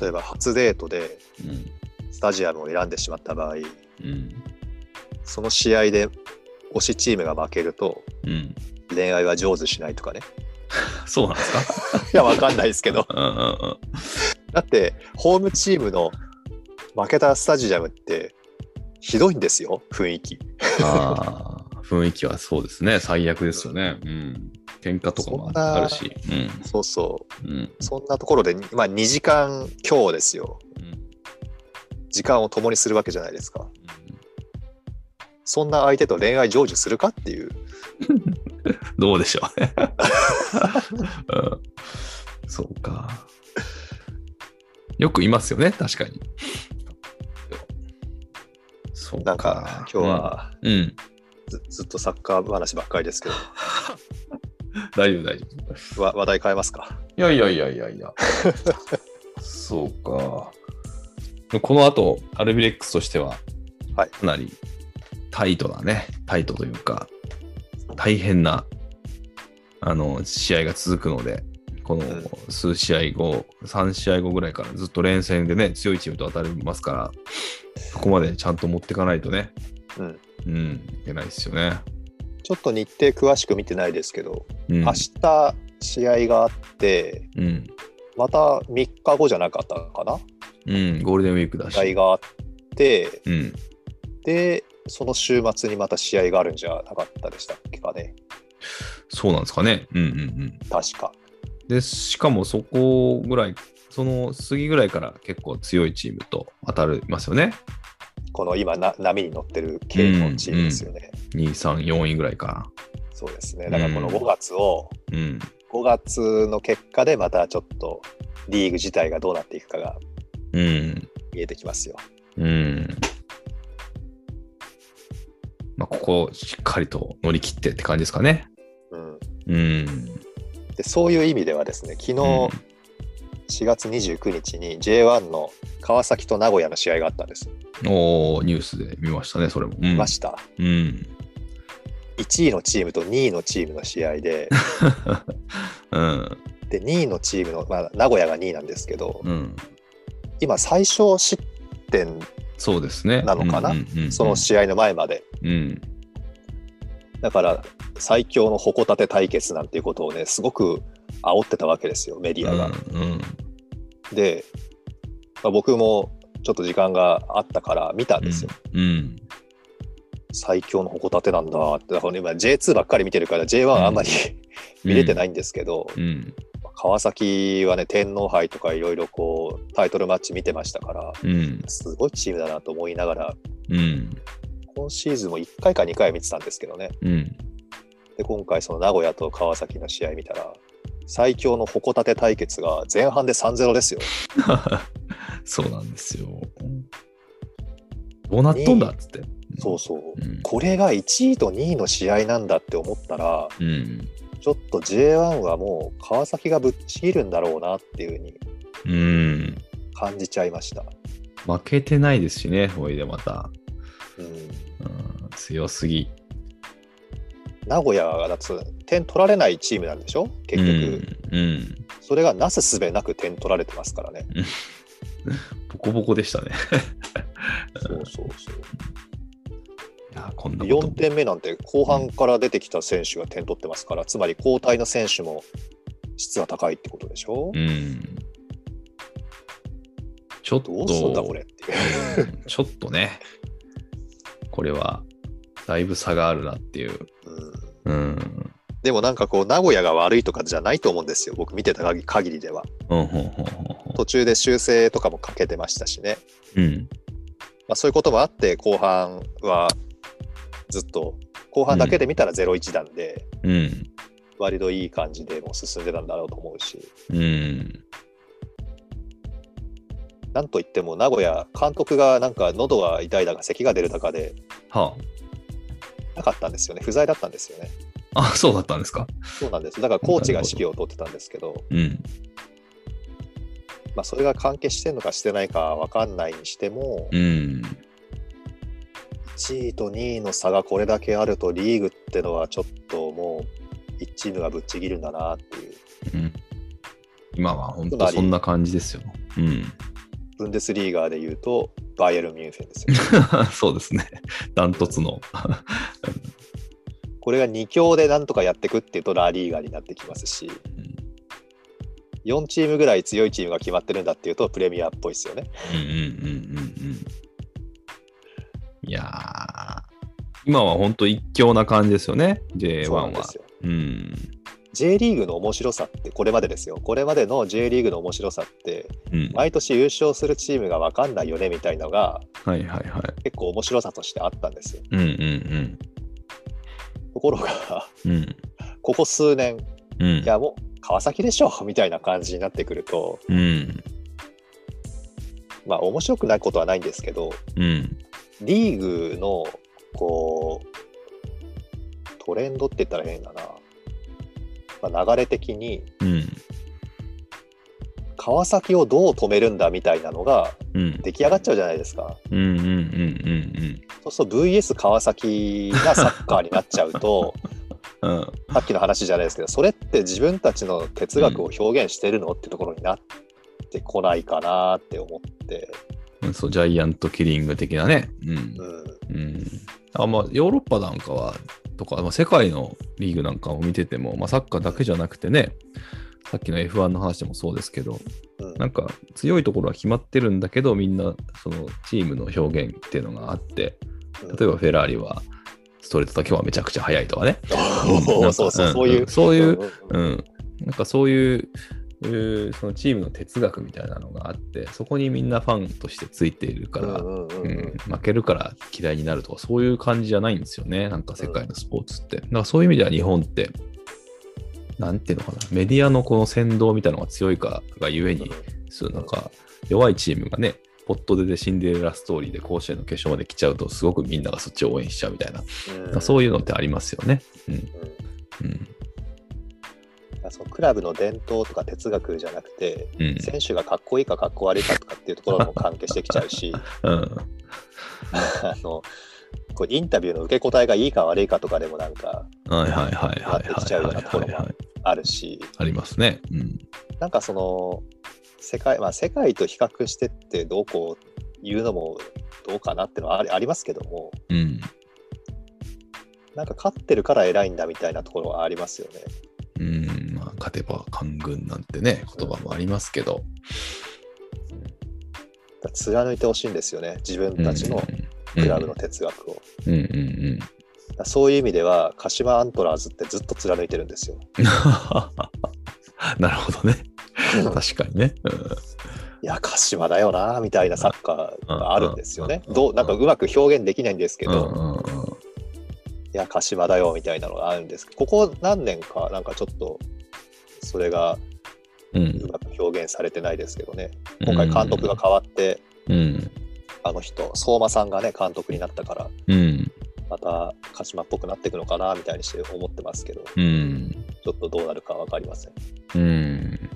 例えば初デートでうん。スタジアムを選んでしまった場合、うん。その試合で推しチームが負けるとうん。恋愛は成就しないとかね。そうなんですか？いや、わかんないですけど。うんうんうん。だって、ホームチームの負けたスタジアムってひどいんですよ、雰囲気。ああ、雰囲気はそうですね。最悪ですよね。うん。喧嘩とかもあるし。そうそう。うん。うん。そんなところで、まあ2時間強ですよ。うん時間を共にするわけじゃないですか。そんな相手と恋愛成就するかっていう。どうでしょうね。うんそうか。よくいますよね、確かに。そうなんか今日はうん、ずっとサッカー話ばっかりですけど、大丈夫、大丈夫。わ話題変えますか？いやいやいやいやいや。そうか。この後、アルビレックスとしては、はいかなりタイトなね、タイトというか、大変な、あの、試合が続くので、このうん数試合後、3試合後ぐらいからずっと連戦でね、強いチームと当たりますから、そこまでちゃんと持っていかないとね、うん。うん、いけないですよね。ちょっと日程詳しく見てないですけど、うん。明日試合があって、うん。また3日後じゃなかったかな？うん、ゴールデンウィークだし。試合があって、うん。で、その週末にまた試合があるんじゃなかったでしたっけかね。そうなんですかね。うんうんうん。確か。で、しかもそこぐらい、その過ぎぐらいから結構強いチームと当たりますよね。この今な波に乗ってる系のチームですよね。2、3、4位ぐらいかそうですね。だからこのうん5月を、な。うん。5月の結果でまたちょっとリーグ自体がどうなっていくかがうん。見えてきますよ。うん。まあ、ここをしっかりと乗り切ってって感じですかね。うん、うん。でそういう意味ではですね、昨日うん4月29日に J1 の川崎と名古屋の試合があったんです。おーニュースで見ましたね、それも。うん見ました。うん。1位のチームと2位のチームの試合で、うん。で2位のチームの、まあ、名古屋が2位なんですけど、うん。今最小失点そうですね。なのかな？うんうんうんその試合の前まで。うん。だから最強の矛盾対決なんていうことをね、すごく煽ってたわけですよ、メディアが。うん。で、まあ、僕もちょっと時間があったから見たんですよ。うん。最強の矛盾なんだって。だから今 J2 ばっかり見てるから J1 あんまり、見れてないんですけど、うん。川崎はね、天皇杯とかいろいろこうタイトルマッチ見てましたから、うん。すごいチームだなと思いながら、うん。今シーズンも1回か2回見てたんですけどね。うん。で、今回その名古屋と川崎の試合見たら、最強の矛盾対決が前半で3-0ですよ。そうなんですよ。どうなっとんだっつって。そうそう。うん。これが1位と2位の試合なんだって思ったら、うん。ちょっと J1 はもう川崎がぶっちぎるんだろうなっていうふうにうん。感じちゃいました。負けてないですしね、ほいでまた。うん、うん、強すぎ。名古屋がだって点取られないチームなんでしょ？結局、うん。うん。それがなすすべなく点取られてますからね。ボコボコでしたね。そうそうそう。いや、こんなこと4点目なんて後半から出てきた選手が点取ってますから、つまり交代の選手も質が高いってことでしょ、うん。ちょっと、どうすんだこれっていう。うんちょっとね、これは、だいぶ差があるなっていう。うんうん。でもなんかこう名古屋が悪いとかじゃないと思うんですよ僕見てた限限りではうん、ほんほんほんほん途中で修正とかもかけてましたしね、うん。まあ、そういうこともあって後半はずっと後半だけで見たら0-1なんで、うん。割といい感じでもう進んでたんだろうと思うしうん。なんといっても名古屋監督がなんか喉が痛いだか咳が出るだかではなかったんですよね不在だったんですよねあ。あ、そうだったんですか。そうなんですだからコーチが指揮を取ってたんですけどうん。まあ、それが関係してるのかしてないか分かんないにしても、うん。1位と2位の差がこれだけあるとリーグってのはちょっともう1チームがぶっちぎるんだなっていううん、今は本当そんな感じですよ。うん。ブンデスリーガーで言うと、バイエルン・ミュンフェンですよ。そうですね。ダントツの。これが2強でなんとかやっていくっていうと、ラリーガーになってきますし、4チームぐらい強いチームが決まってるんだっていうと、プレミアっぽいですよね。うんうんうんうんうん。いやー、今は本当一強な感じですよね、J1 はそうなんです。よ。うん。J リーグの面白さって、これまでですよ。これまでの J リーグの面白さって、うん。毎年優勝するチームが分かんないよねみたいのが、はいはいはい。結構面白さとしてあったんですよ。うんうんところが、うん。うん。ここ数年、うんい。やもう川崎でしょ みたいな感じになってくると、うん。まあ面白くないことはないんですけど、うん。リーグのこうトレンドって言ったら変だな、まあ、流れ的にうん。川崎をどう止めるんだみたいなのがうん。出来上がっちゃうじゃないですか。そうすると VS 川崎がサッカーになっちゃうと うん。うん。さっきの話じゃないですけどそれって自分たちの哲学を表現してるのってところになってこないかなって思って、うんそう、ジャイアントキリング的なね。うん。うん、うん。あまあ、ヨーロッパなんかは、とか、まあ、世界のリーグなんかを見てても、まあ、サッカーだけじゃなくてね、さっきの F1 の話でもそうですけど、うんなんか強いところは決まってるんだけど、みんなそのチームの表現っていうのがあって、例えばフェラーリはストレートだけはめちゃくちゃ速いとかね。そうそう、うんそういう、そういうんんうん。なんかそういう、そのチームの哲学みたいなのがあって、そこにみんなファンとしてついているから、負けるから嫌いになるとか、そういう感じじゃないんですよね。なんか世界のスポーツって。だからそういう意味では日本って、なんていうのかな、メディアのこの先導みたいなのが強いかがゆえに、そうなんか弱いチームがね、ポットででシンデレラストーリーで甲子園の決勝まで来ちゃうと、すごくみんながそっちを応援しちゃうみたいな、うんそういうのってありますよね。うん。うんうん。そのクラブの伝統とか哲学じゃなくて、うん。選手がかっこいいかかっこ悪いかとかっていうところも関係してきちゃうし うん。あのこうインタビューの受け答えがいいか悪いかとかでもなんかはいはいはいはいなってきちゃうようなところもはいはい。あるしありますね。うん。なんかその世界まあ世界と比較してってどうこう言うのもどうかなってのはありありますけどもうん。なんか勝ってるから偉いんだみたいなところはありますよね。うん。まあ、勝てば官軍なんてね、言葉もありますけど。だから貫いてほしいんですよね自分たちのクラブの哲学を。うんうんうん。だからそういう意味では鹿島アントラーズってずっと貫いてるんですよ。なるほどね。確かにね。いや鹿島だよなみたいなサッカーがあるんですよね。うんどうなんかうまく表現できないんですけうんど、いや鹿島だよみたいなのがあるんです。けどここ何年かなんかちょっとそれがうまく表現されてないですけどね。今回監督が変わって、うん。あの人相馬さんがね監督になったからうん。また鹿島っぽくなっていくのかなみたいにして思ってますけど。うん。ちょっとどうなるか分かりません。うん